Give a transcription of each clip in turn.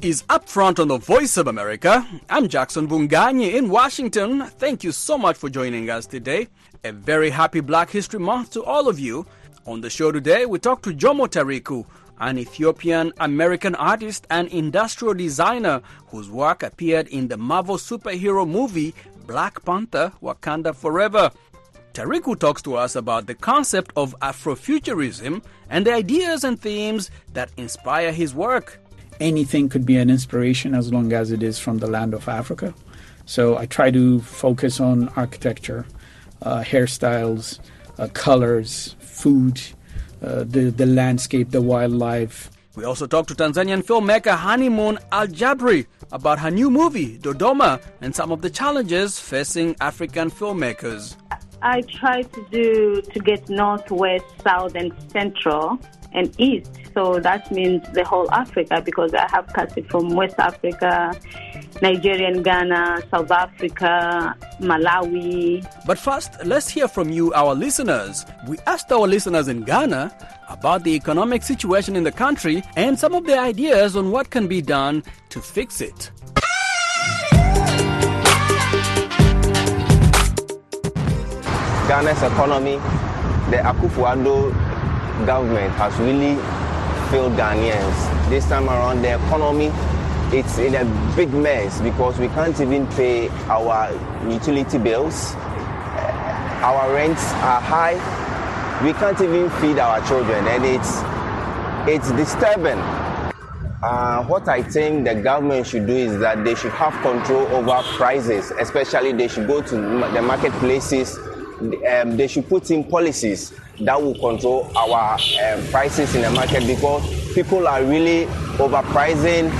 This is Upfront on the Voice of America. I'm Jackson Vunganyi in Washington. Thank you so much for joining us today. A very happy Black History Month to all of you. On the show today, we talk to Jomo Tariku, an Ethiopian American artist and industrial designer whose work appeared in the Marvel superhero movie Black Panther Wakanda Forever. Tariku talks to us about the concept of Afrofuturism and the ideas and themes that inspire his work anything could be an inspiration as long as it is from the land of Africa. So I try to focus on architecture, uh, hairstyles, uh, colors, food, uh, the, the landscape, the wildlife. We also talked to Tanzanian filmmaker Honeymoon Al Jabri about her new movie, Dodoma, and some of the challenges facing African filmmakers. I try to do to get north, west, south, and central and east. So that means the whole Africa because I have cast from West Africa, Nigerian Ghana, South Africa, Malawi. But first, let's hear from you, our listeners. We asked our listeners in Ghana about the economic situation in the country and some of their ideas on what can be done to fix it. Ghana's economy, the Akufo-Addo government has really failed Ghanaians. This time around, the economy it's in a big mess because we can't even pay our utility bills. Uh, our rents are high. We can't even feed our children, and it's it's disturbing. Uh, what I think the government should do is that they should have control over prices, especially they should go to the marketplaces. Um, they should put in policies that will control our um, prices in the market because people are really overpricing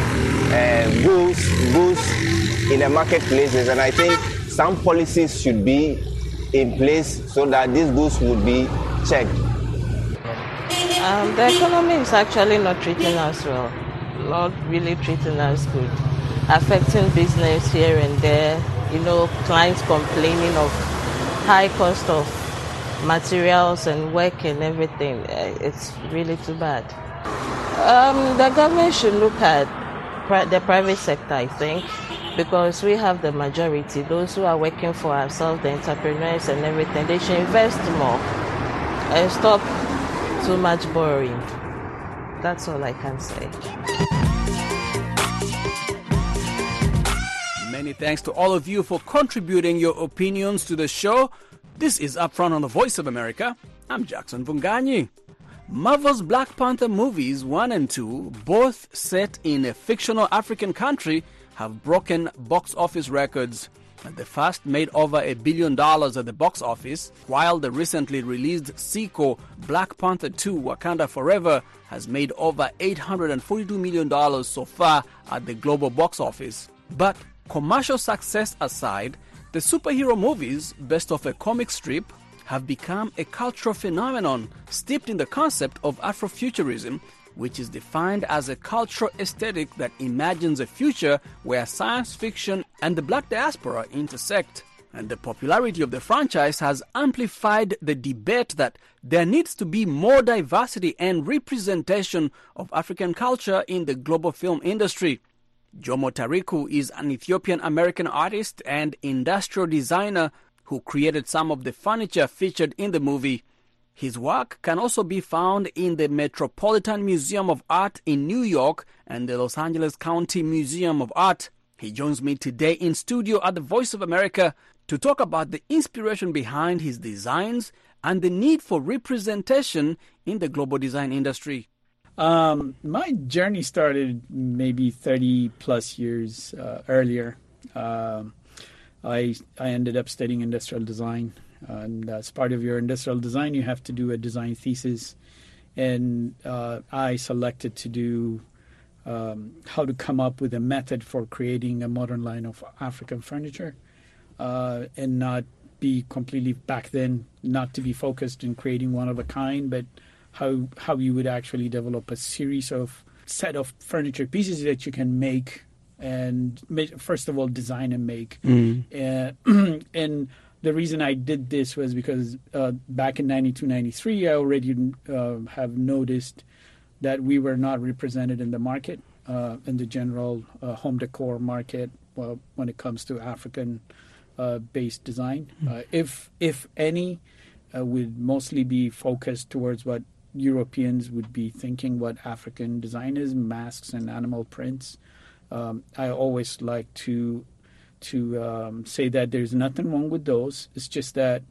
uh, goods, goods in the marketplaces, and I think some policies should be in place so that these goods would be checked. Um, the economy is actually not treating us well, not really treating us good, affecting business here and there. You know, clients complaining of high cost of materials and work and everything. Uh, it's really too bad. Um, the government should look at pri- the private sector, I think, because we have the majority. Those who are working for ourselves, the entrepreneurs and everything, they should invest more and stop too much borrowing. That's all I can say. Many thanks to all of you for contributing your opinions to the show. This is Upfront on the Voice of America. I'm Jackson Vunganyi. Marvel's Black Panther movies 1 and 2, both set in a fictional African country, have broken box office records. The first made over a billion dollars at the box office, while the recently released sequel, Black Panther 2 Wakanda Forever, has made over $842 million so far at the global box office. But commercial success aside, the superhero movies, based off a comic strip, have become a cultural phenomenon steeped in the concept of Afrofuturism, which is defined as a cultural aesthetic that imagines a future where science fiction and the black diaspora intersect. And the popularity of the franchise has amplified the debate that there needs to be more diversity and representation of African culture in the global film industry. Jomo Tariku is an Ethiopian American artist and industrial designer who created some of the furniture featured in the movie. His work can also be found in the Metropolitan Museum of Art in New York and the Los Angeles County Museum of Art. He joins me today in studio at the Voice of America to talk about the inspiration behind his designs and the need for representation in the global design industry. Um, my journey started maybe 30 plus years uh, earlier. Um, I I ended up studying industrial design, and as part of your industrial design, you have to do a design thesis, and uh, I selected to do um, how to come up with a method for creating a modern line of African furniture, uh, and not be completely back then, not to be focused in creating one of a kind, but how how you would actually develop a series of set of furniture pieces that you can make and make, first of all design and make Mm. uh, and the reason I did this was because uh, back in 92 93 I already uh, have noticed that we were not represented in the market uh, in the general uh, home decor market well, when it comes to African uh, based design. Uh, if if any, uh, would mostly be focused towards what Europeans would be thinking what African design is, masks and animal prints. Um, I always like to to um, say that there's nothing wrong with those. It's just that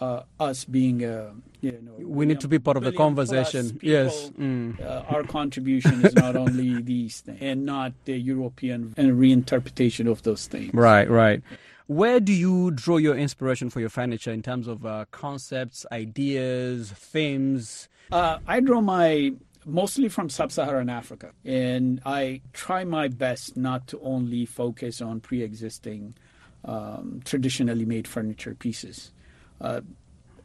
uh, us being a you know, We need to be part of the conversation. people, Yes. Mm. uh, our contribution is not only these things and not the European and reinterpretation of those things. Right, right. Where do you draw your inspiration for your furniture in terms of uh, concepts, ideas, themes? Uh, I draw my mostly from sub-Saharan Africa, and I try my best not to only focus on pre-existing, um, traditionally made furniture pieces. Uh,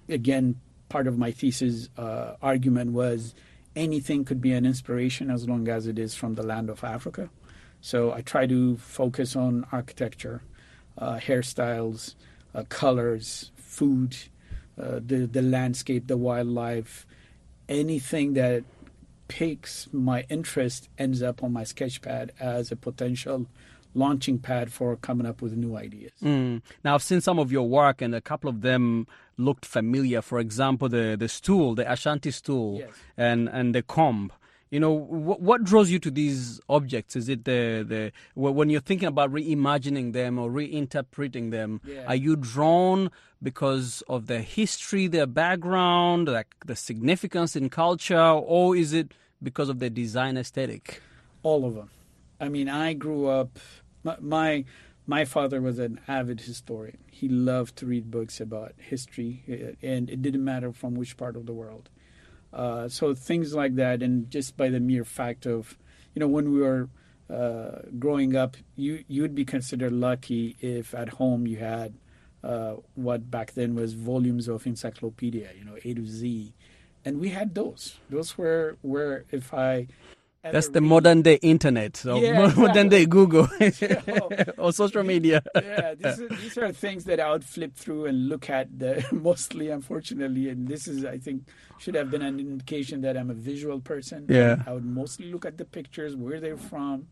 again, part of my thesis uh, argument was anything could be an inspiration as long as it is from the land of Africa. So I try to focus on architecture, hairstyles, uh, colors, food, uh, the the landscape, the wildlife, anything that piques my interest ends up on my sketch pad as a potential launching pad for coming up with new ideas. Mm. Now, I've seen some of your work, and a couple of them looked familiar. For example, the, the stool, the Ashanti stool, Yes. and, and the comb. You know, what, what draws you to these objects? Is it the, the when you're thinking about reimagining them or reinterpreting them? Yeah. Are you drawn because of their history, their background, like the significance in culture, or is it because of the design aesthetic? all of them. I mean, I grew up. My, my father was an avid historian. He loved to read books about history, and it didn't matter from which part of the world. Uh, so things like that, and just by the mere fact of, you know, when we were uh, growing up, you you'd be considered lucky if at home you had uh, what back then was volumes of encyclopedia, you know, A to Z, and we had those. Those were where if I That's the read- modern day internet, so Yeah, modern day Google or social media. yeah, these are, these are things that I would flip through and look at the, mostly, unfortunately. And this is, I think, should have been an indication that I'm a visual person. Yeah. I would mostly look at the pictures, where they're from.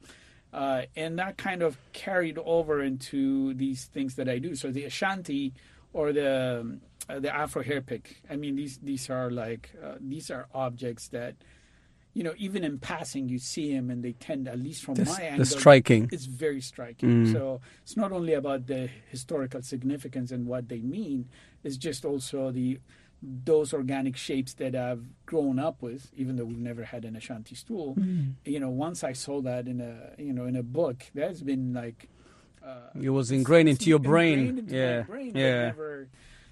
Uh, and that kind of carried over into these things that I do. So the Ashanti or the um, uh, the Afro hair pick. I mean, these these are like uh, these are objects that you know even in passing you see them and they tend at least from That's- my angle striking. it's very striking Mm. so it's not only about the historical significance and what they mean it's just also the those organic shapes that I've grown up with even though we've never had an Ashanti stool you know once I saw that in a you know in a book that's been like uh, It was ingrained into your brain. into my Yeah, brain, yeah. never-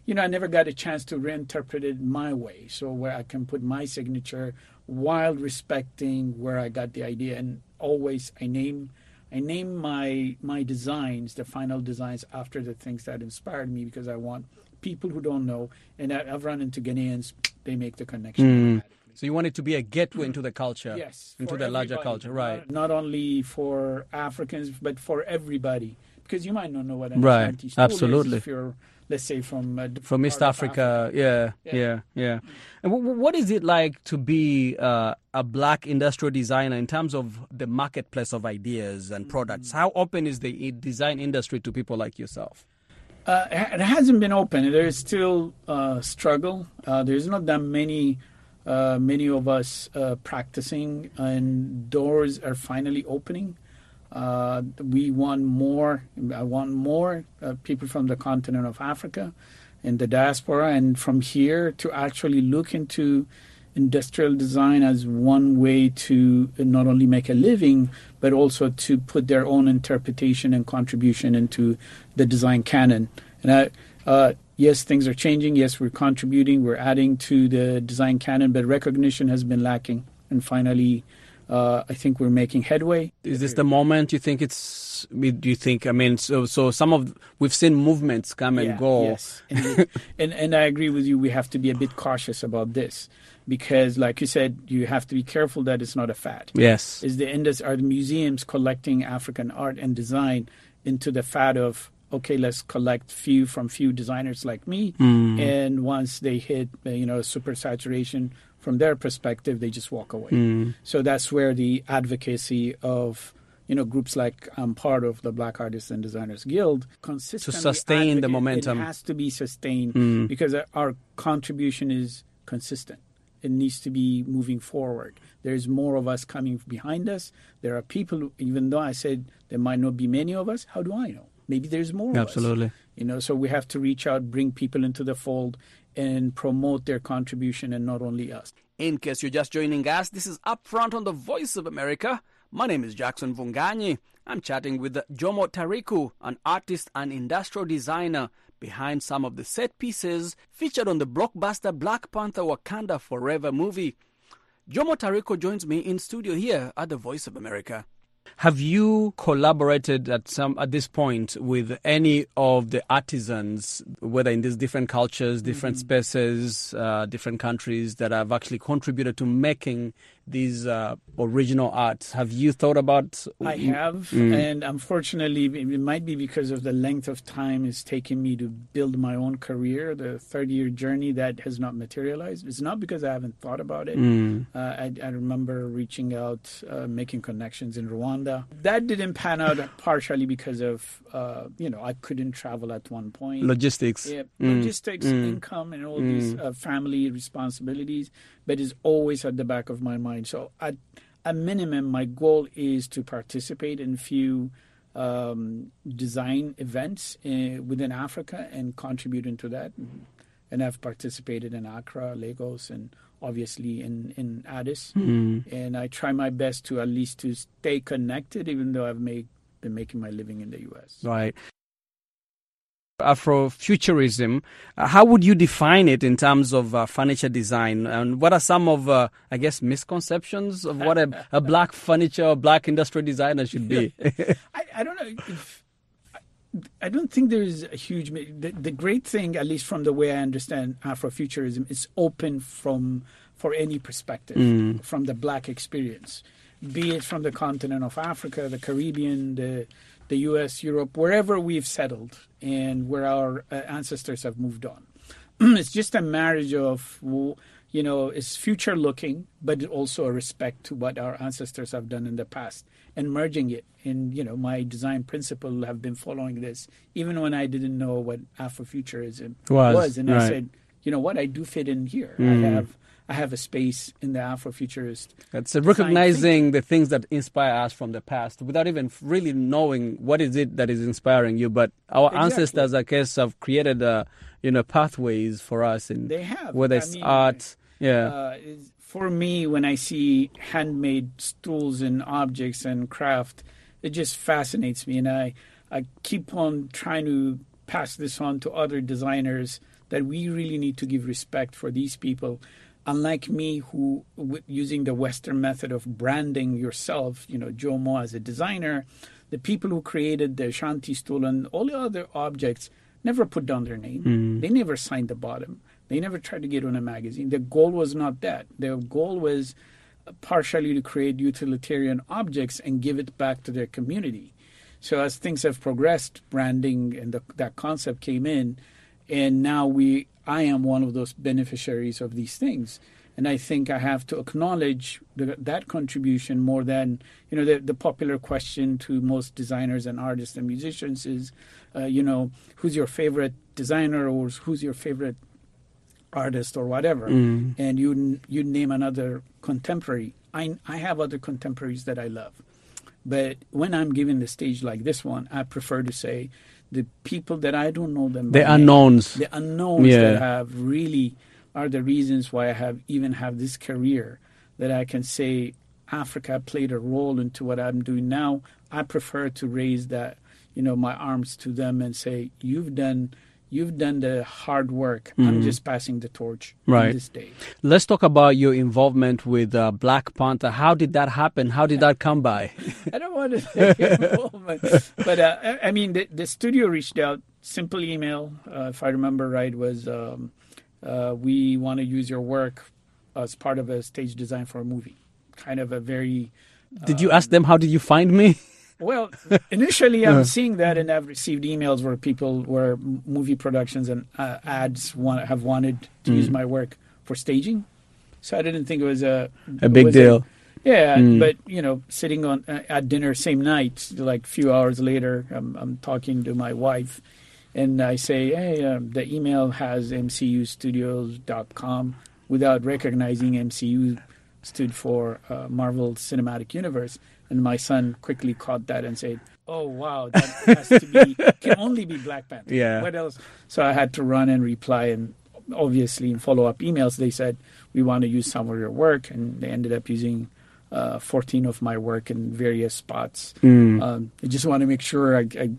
you know, I never got a chance to reinterpret it my way. So where I can put my signature while respecting where I got the idea, and always I name. I name my my designs, the final designs, after the things that inspired me because I want people who don't know, and I, I've run into Ghanaians, they make the connection. Mm. So you want it to be a gateway into the culture, Yes, into the larger culture, right? Not, not only for Africans, but for everybody, because you might not know what an Right, absolutely. is if you're, let's say, from different From East of Africa, yeah, yeah, Yeah. yeah. And w- what is it like to be uh, a black industrial designer in terms of the marketplace of ideas and products? Mm-hmm. How open is the design industry to people like yourself? Uh, it hasn't been open. There is still uh, struggle. Uh, there's not that many, uh, many of us uh, practicing, and doors are finally opening. Uh, we want more. I want more uh, people from the continent of Africa, in the diaspora, and from here to actually look into industrial design as one way to not only make a living, but also to put their own interpretation and contribution into the design canon. And I, uh, yes, things are changing. Yes, we're contributing. We're adding to the design canon, but recognition has been lacking. And finally, uh, I think we're making headway. Is this the moment you think it's? Do you think? I mean, so so some of we've seen movements come and Yeah, go. Yes, and, and and I agree with you. We have to be a bit cautious about this because, like you said, you have to be careful that it's not a fad. Yes. Is the industry are the museums collecting African art and design into the fad of okay, let's collect few from few designers like me, Mm. and once they hit you know super saturation from their perspective, they just walk away. Mm. So that's where the advocacy of you know groups like I'm part of the Black Artists and Designers Guild consistently sustain the momentum. It has to be sustained mm. because our contribution is consistent. It needs to be moving forward. There's more of us coming behind us. There are people, who, even though I said there might not be many of us, how do I know? Maybe there's more of us. Absolutely. You know, so we have to reach out, bring people into the fold, and promote their contribution and not only us. In case you're just joining us, this is Upfront on the Voice of America. My name is Jackson Vunganyi. I'm chatting with Jomo Tariku, an artist and industrial designer behind some of the set pieces featured on the blockbuster Black Panther Wakanda Forever movie. Jomo Tariku joins me in studio here at the Voice of America. Have you collaborated at some at this point with any of the artisans, whether in these different cultures, different spaces, uh, different countries that have actually contributed to making these uh, original arts? Have you thought about? I have, and unfortunately, it might be because of the length of time it's taken me to build my own career, the 30 year journey that has not materialized. It's not because I haven't thought about it. Uh, I, I remember reaching out, uh, making connections in Rwanda. That didn't pan out partially because of, uh, you know, I couldn't travel at one point. Logistics. Yeah, logistics, income, and all these uh, family responsibilities, but is always at the back of my mind. So, at a minimum, my goal is to participate in few um, design events uh, within Africa and contribute into that. And I've participated in Accra, Lagos, and obviously in in Addis. And I try my best to at least to stay connected, even though I've made been making my living in the U.S. Right. Afrofuturism, uh, how would you define it in terms of uh, furniture design? And what are some of, uh, I guess, misconceptions of what a, a black furniture or black industrial designer should be? I, I don't know if I don't think there's a huge the, the great thing at least from the way I understand Afrofuturism is open from for any perspective from the black experience be it from the continent of Africa the Caribbean the the US Europe wherever we've settled and where our uh, ancestors have moved on. It's just a marriage of you know it's future looking but also a respect to what our ancestors have done in the past and merging it. And you know my design principle have been following this even when i didn't know what afrofuturism Was, and i right. said you know what? I do fit in here. I have i have a space in the afrofuturist It's recognizing the things that inspire us from the past without even really knowing what is it that is inspiring you. But our Exactly. ancestors, I guess, have created, uh, you know, pathways for us in They have. whether I it's mean, art. Yeah. uh, for me, when I see handmade stools and objects and craft, it just fascinates me, and I I keep on trying to pass this on to other designers that we really need to give respect for these people. Unlike me, who using the Western method of branding yourself, you know, Jomo as a designer, the people who created the Shanti stool and all the other objects never put down their name. Hmm. They never signed the bottom. They never tried to get on a magazine. their goal was not that. Their goal was partially to create utilitarian objects and give it back to their community. So as things have progressed, branding and the, that concept came in, and now we, I am one of those beneficiaries of these things. And I think I have to acknowledge the, that contribution more than, you know, the, the popular question to most designers and artists and musicians is, uh, you know, who's your favorite designer or who's your favorite artist or whatever, and you you name another contemporary. I I have other contemporaries that I love, but when I'm given the stage like this one, I prefer to say the people that I don't know them. The name, unknowns. the unknowns Yeah. that have really are the reasons why I have even have this career that I can say Africa played a role into what I'm doing now. I prefer to raise that, you know, my arms to them and say, You've done you've done the hard work. I'm just passing the torch Mm-hmm. Right. in this day. Let's talk about your involvement with uh, Black Panther. How did that happen? How did that come by? I don't want to say involvement, but uh, I, I mean, the, the studio reached out. Simple email, uh, if I remember right, was um, uh, we want to use your work as part of a stage design for a movie. Kind of a very Did you ask them how did you find me? well. Initially, I'm seeing that, and I've received emails where people, where movie productions and uh, ads want have wanted to use my work for staging. so I didn't think it was a A big deal. yeah, Mm. but you know, sitting on uh, at dinner same night, like a few hours later, I'm, I'm talking to my wife, and I say, "Hey, um, the email has MCUstudios.com," without recognizing MCU stood for uh, Marvel Cinematic Universe, and my son quickly caught that and said, "Oh wow, that has to be can only be Black Panther. Yeah. what else?" So I had to run and reply, and obviously in follow up emails they said, "We want to use some of your work," and they ended up using uh, 14 of my work in various spots. Mm. Um, I just want to make sure I, I,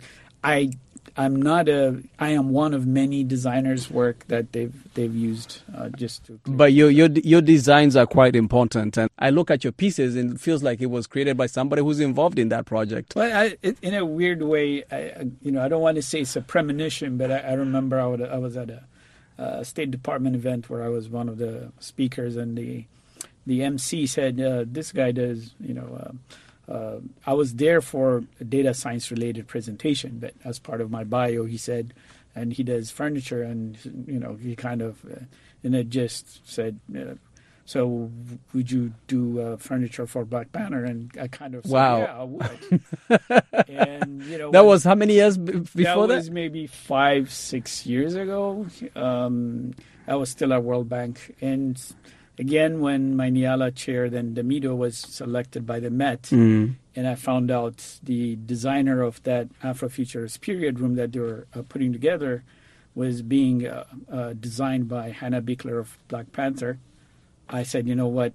I, I'm not a, I am one of many designers' work that they've they've used uh, just to. But your your your designs are quite important, and I look at your pieces and it feels like it was created by somebody who's involved in that project. Well, I, it, in a weird way, I, you know, I don't want to say it's a premonition, but I, I remember I, would, I was at a, uh State Department event where I was one of the speakers, and the the MC said, uh, "This guy does, you know." Uh, uh, I was there for a data science related presentation, but as part of my bio, he said, and he does furniture, and you know, he kind of, uh, and it just said. Uh, so would you do uh, furniture for Black Panther? And I kind of said, Wow. yeah, I would. and you know, That was how many years b- before that that? was maybe five, six years ago. Um, I was still at World Bank, and again, when my Nyala chair, then Damido was selected by the Met, Mm. and I found out the designer of that Afrofuturist period room that they were uh, putting together was being uh, uh, designed by Hannah Beachler of Black Panther. I said, you know what,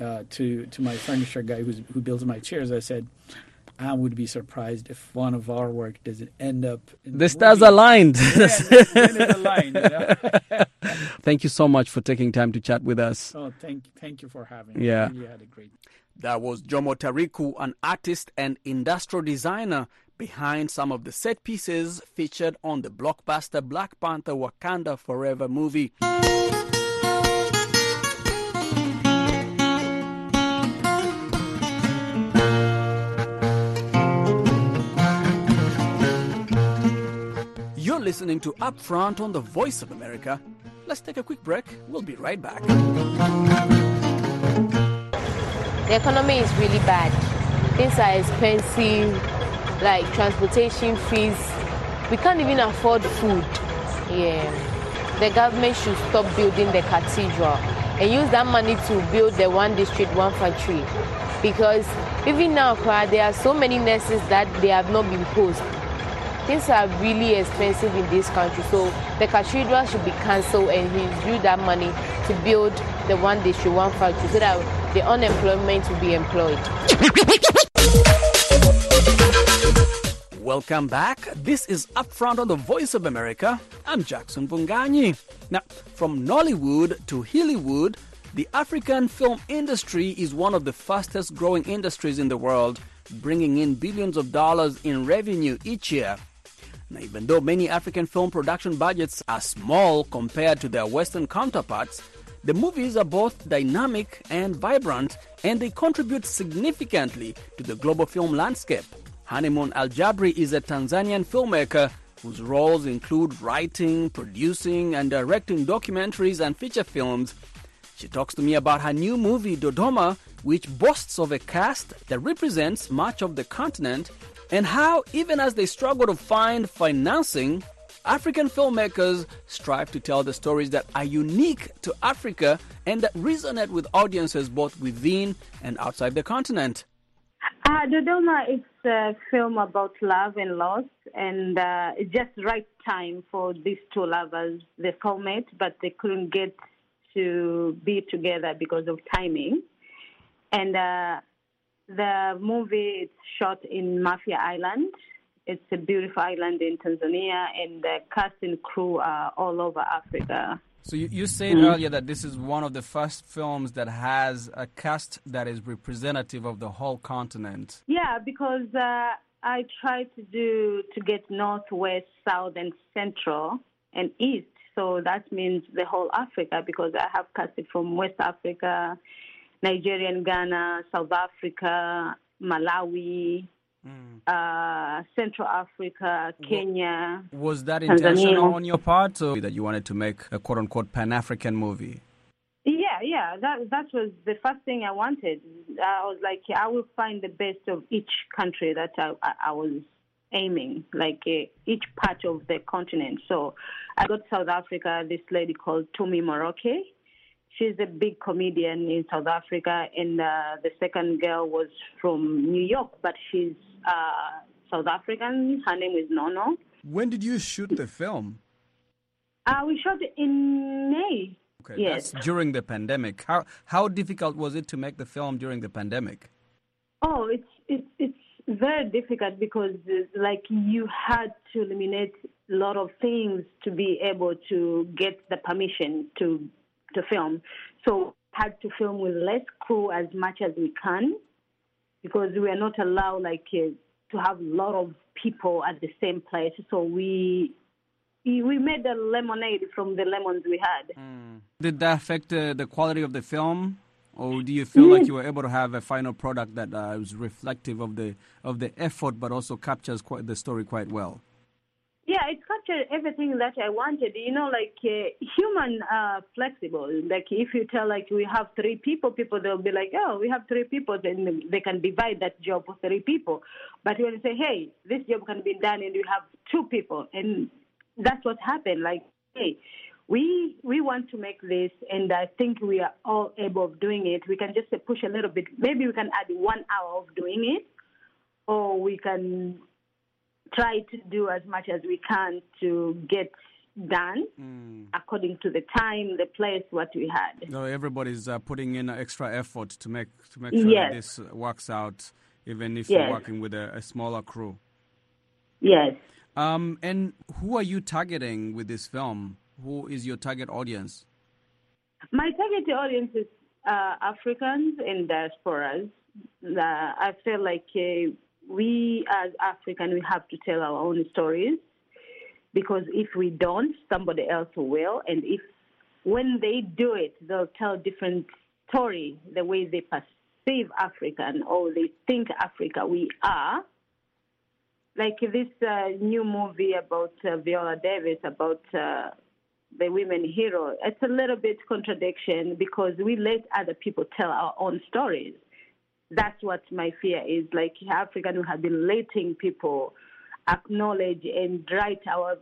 uh, to to my furniture guy who's, who builds my chairs, I said, I would be surprised if one of our work doesn't end up. In The stars aligned. Yeah, then aligned, you know? Thank you so much for taking time to chat with us. Oh, thank thank you for having me. Yeah. I really had a great. That was Jomo Tariku, an artist and industrial designer behind some of the set pieces featured on the blockbuster Black Panther Wakanda Forever movie. You're listening to Upfront on the Voice of America. Let's take a quick break. We'll be right back. The economy is really bad. Things are expensive, like transportation fees. We can't even afford food. Yeah. The government should stop building the cathedral and use that money to build the one district, one factory. Because even now, there are so many nurses that they have not been posted. Things are really expensive in this country, so the cathedral should be cancelled and he use that money to build the one district, one factory, so that the unemployment will be employed. Welcome back. This is Upfront on the Voice of America. I'm Jackson Vunganyi. Now, from Nollywood to Hollywood, the African film industry is one of the fastest growing industries in the world, bringing in billions of dollars in revenue each year. Now, even though many African film production budgets are small compared to their Western counterparts, the movies are both dynamic and vibrant, and they contribute significantly to the global film landscape. Honeymoon Al Jabri is a Tanzanian filmmaker whose roles include writing, producing, and directing documentaries and feature films. She talks to me about her new movie, Dodoma, which boasts of a cast that represents much of the continent, and how, even as they struggle to find financing, African filmmakers strive to tell the stories that are unique to Africa and that resonate with audiences both within and outside the continent. Uh, Dodoma is a film about love and loss, and uh, it's just right time for these two lovers. They soulmate, but they couldn't get to be together because of timing. And uh, the movie is shot in Mafia Island. It's a beautiful island in Tanzania, and the cast and crew are all over Africa. So you, you said earlier that this is one of the first films that has a cast that is representative of the whole continent. Yeah, because uh, I try to do to get north, west, south, and central and east. So that means the whole Africa because I have casted from West Africa, Nigeria, and Ghana, South Africa, Malawi, uh, Central Africa, Kenya. Was that Tanzania. intentional on your part, or that you wanted to make a quote unquote Pan African movie? Yeah, yeah, that that was the first thing I wanted. I was like, I will find the best of each country that I, I, I was aiming, like uh, each part of the continent. So I got South Africa. This lady called Tumi Morake. She's a big comedian in South Africa, and uh, the second girl was from New York, but she's uh, South African. Her name is Nono. When did you shoot the film? Uh, we shot it in May. Okay, Yes. during the pandemic. How how difficult was it to make the film during the pandemic? Oh, it's it's it's very difficult because like you had to eliminate a lot of things to be able to get the permission to to film. So had to film with less crew as much as we can because we are not allowed like uh, to have a lot of people at the same place. So we we made a lemonade from the lemons we had. Did that affect uh, the quality of the film, or do you feel like you were able to have a final product that uh, was reflective of the of the effort, but also captures quite the story quite well? Yeah, it captured everything that I wanted. You know, like uh, human uh, flexible. Like if you tell like we have three people, people they'll be like, oh, we have three people, then they can divide that job for three people. But when you say, hey, this job can be done, and you have two people, and that's what happened. Like, hey, we we want to make this, and I think we are all able of doing it. We can just uh, push a little bit. Maybe we can add one hour of doing it, or we can try to do as much as we can to get done according to the time, the place, what we had. No, everybody's uh, putting in extra effort to make to make sure Yes. that this works out, even if Yes. you're working with a, a smaller crew. Yes. Um, and who are you targeting with this film? Who is your target audience? My target audience is uh, Africans and diasporas. Uh, I feel like uh, we as African, we have to tell our own stories because if we don't, somebody else will. And if when they do it, they'll tell different story the way they perceive African or they think Africa we are. Like this uh, new movie about uh, Viola Davis about uh, the women hero. It's a little bit contradiction because we let other people tell our own stories. That's what my fear is. Like African, who have been letting people acknowledge and write our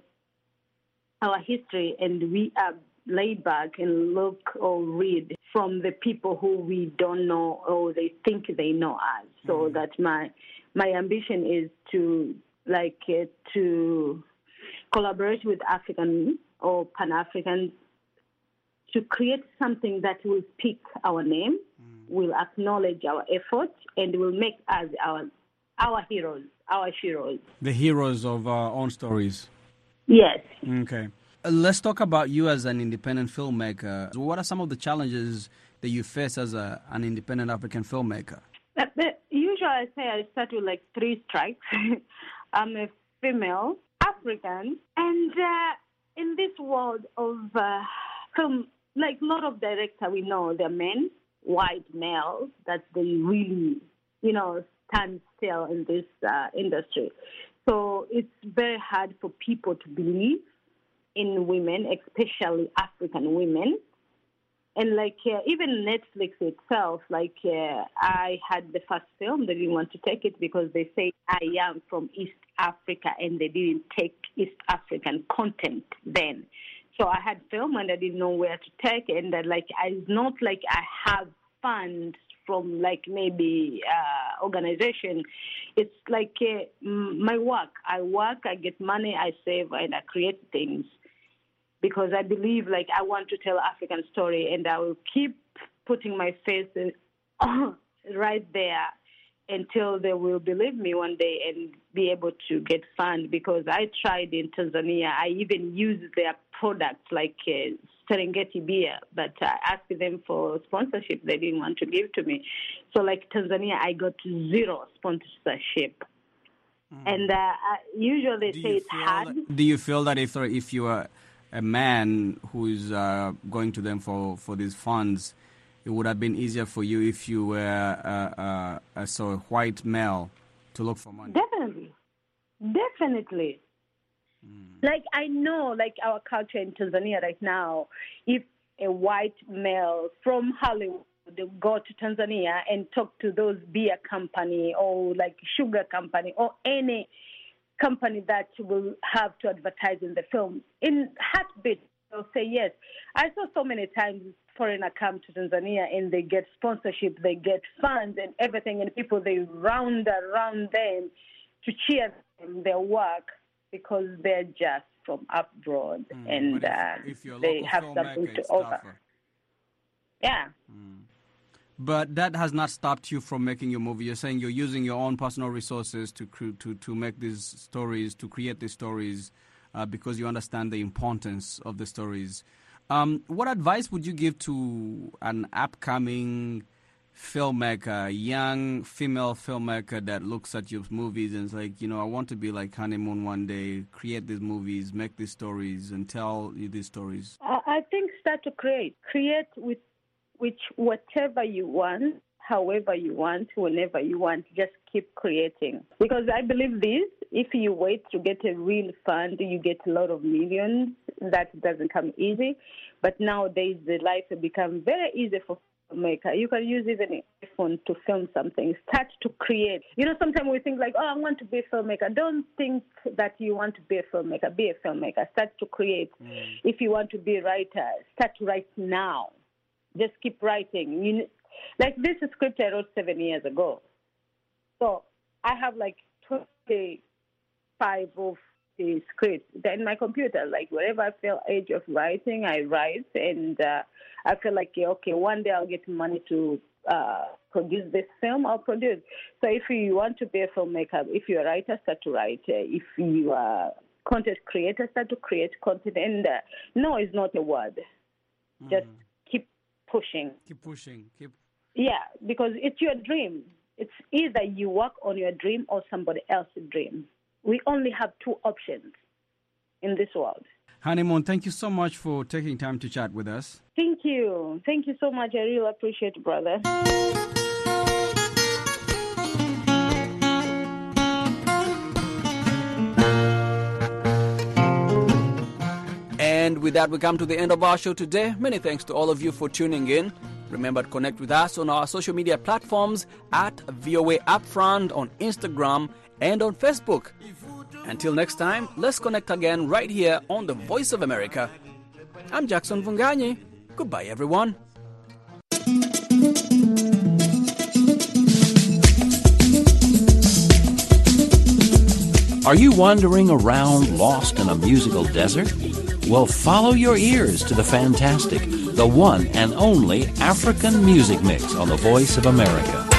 our history, and we are laid back and look or read from the people who we don't know or they think they know us. So that my my ambition is to like uh, to collaborate with African or Pan Africans to create something that will speak our name, will acknowledge our efforts, and will make us our our heroes, our heroes. The heroes of our own stories. Yes. Okay. Uh, Let's talk about you as an independent filmmaker. What are some of the challenges that you face as a, an independent African filmmaker? But usually I say I start with like three strikes. I'm a female, African, and uh, in this world of uh, film, like a lot of directors we know, they're men, white males, that they really, you know, stand still in this uh, industry. So it's very hard for people to believe in women, especially African women and like uh, even Netflix itself, like uh, I had the first film, they didn't want to take it because they say I am from East Africa, and they didn't take East African content then. So I had film and I didn't know where to take it, and uh, like it's not like I have funds from like maybe uh, organization. It's like uh, my work. I work, I get money, I save, and I create things because I believe like I want to tell African story and I will keep putting my face in, right there until they will believe me one day and be able to get fund because I tried in Tanzania. I even used their products like uh, Serengeti beer, but I asked them for sponsorship. They didn't want to give to me. So like Tanzania, I got zero sponsorship. And uh, usually Do say it's hard. that, do you feel that if if you are a man who is uh, going to them for, for these funds, it would have been easier for you if you were uh, uh, a so white male to look for money? Definitely. Definitely. Like I know like our culture in Tanzania right now, if a white male from Hollywood go to Tanzania and talk to those beer company or like sugar company or any company that will have to advertise in the film. In heartbeat, they'll say yes. I saw so many times foreigner come to Tanzania and they get sponsorship, they get funds and everything, and people they round around them to cheer them their work because they're just from abroad mm, and if, uh, if they have something to offer. Yeah. Mm. But that has not stopped you from making your movie. You're saying you're using your own personal resources to to to make these stories, to create these stories, uh, because you understand the importance of the stories. Um, what advice would you give to an upcoming filmmaker, young female filmmaker that looks at your movies and is like, you know, I want to be like Honeymoon one day, create these movies, make these stories, and tell these stories? I think start to create. Create with which whatever you want, however you want, whenever you want, just keep creating. Because I believe this, if you wait to get a real fund, you get a lot of millions. That doesn't come easy. But nowadays, the life has become very easy for filmmaker. You can use even a phone to film something. Start to create. You know, sometimes we think like, oh, I want to be a filmmaker. Don't think that you want to be a filmmaker. Be a filmmaker. Start to create. Mm. If you want to be a writer, start to write now just keep writing. You, know, like this script I wrote seven years ago. So I have like 25 of the scripts in my computer. Like wherever I feel age of writing, I write, and uh, I feel like okay, one day I'll get money to uh, produce this film. I'll produce. So if you want to be a filmmaker, if you're a writer, start to write. If you are content creator, start to create content. And uh, no is not a word. Mm. Just keep pushing. Keep pushing. Keep. Yeah, because it's your dream. It's either you work on your dream or somebody else's dream. We only have two options in this world. Honeymoon, thank you so much for taking time to chat with us. Thank you. Thank you so much. I really appreciate it, brother. And with that, we come to the end of our show today. Many thanks to all of you for tuning in. Remember to connect with us on our social media platforms at VOA Upfront on Instagram and on Facebook. Until next time, let's connect again right here on the Voice of America. I'm Jackson Vunganyi. Goodbye, everyone. Are you wandering around lost in a musical desert? Well, follow your ears to the fantastic, the one and only African music mix on the Voice of America.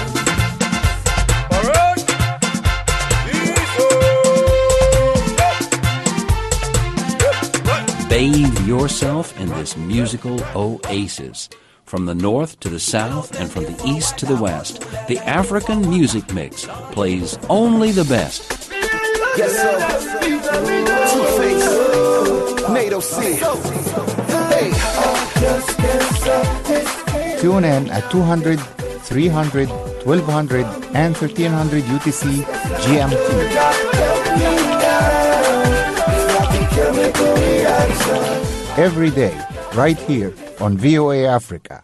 Yourself in this musical oasis. From the north to the south and from the east to the west, the African music mix plays only the best. Yes, sir. NATO C. Hey. Tune in at 200, 300, 1200, and 1300 UTC GMT. Every day, right here on VOA Africa.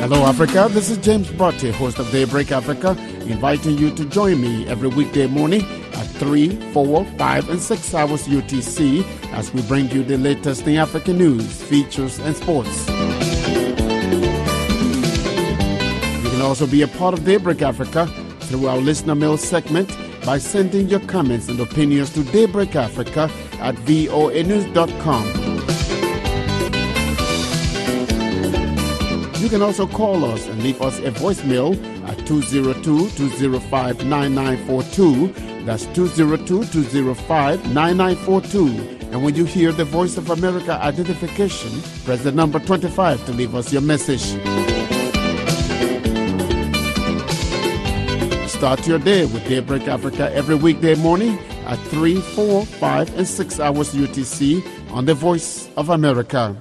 Hello, Africa. This is James Butty, host of Daybreak Africa, inviting you to join me every weekday morning at 3, 4, 5, and 6 hours UTC as we bring you the latest in African news, features, and sports. You can also be a part of Daybreak Africa through our listener mail segment by sending your comments and opinions to Daybreak Africa at voanews.com. You can also call us and leave us a voicemail at 202 205 9942 that's 202-205-9942. And when you hear the Voice of America identification, press the number 25 to leave us your message. Start your day with Daybreak Africa every weekday morning at 3, 4, 5, and 6 hours UTC on the Voice of America.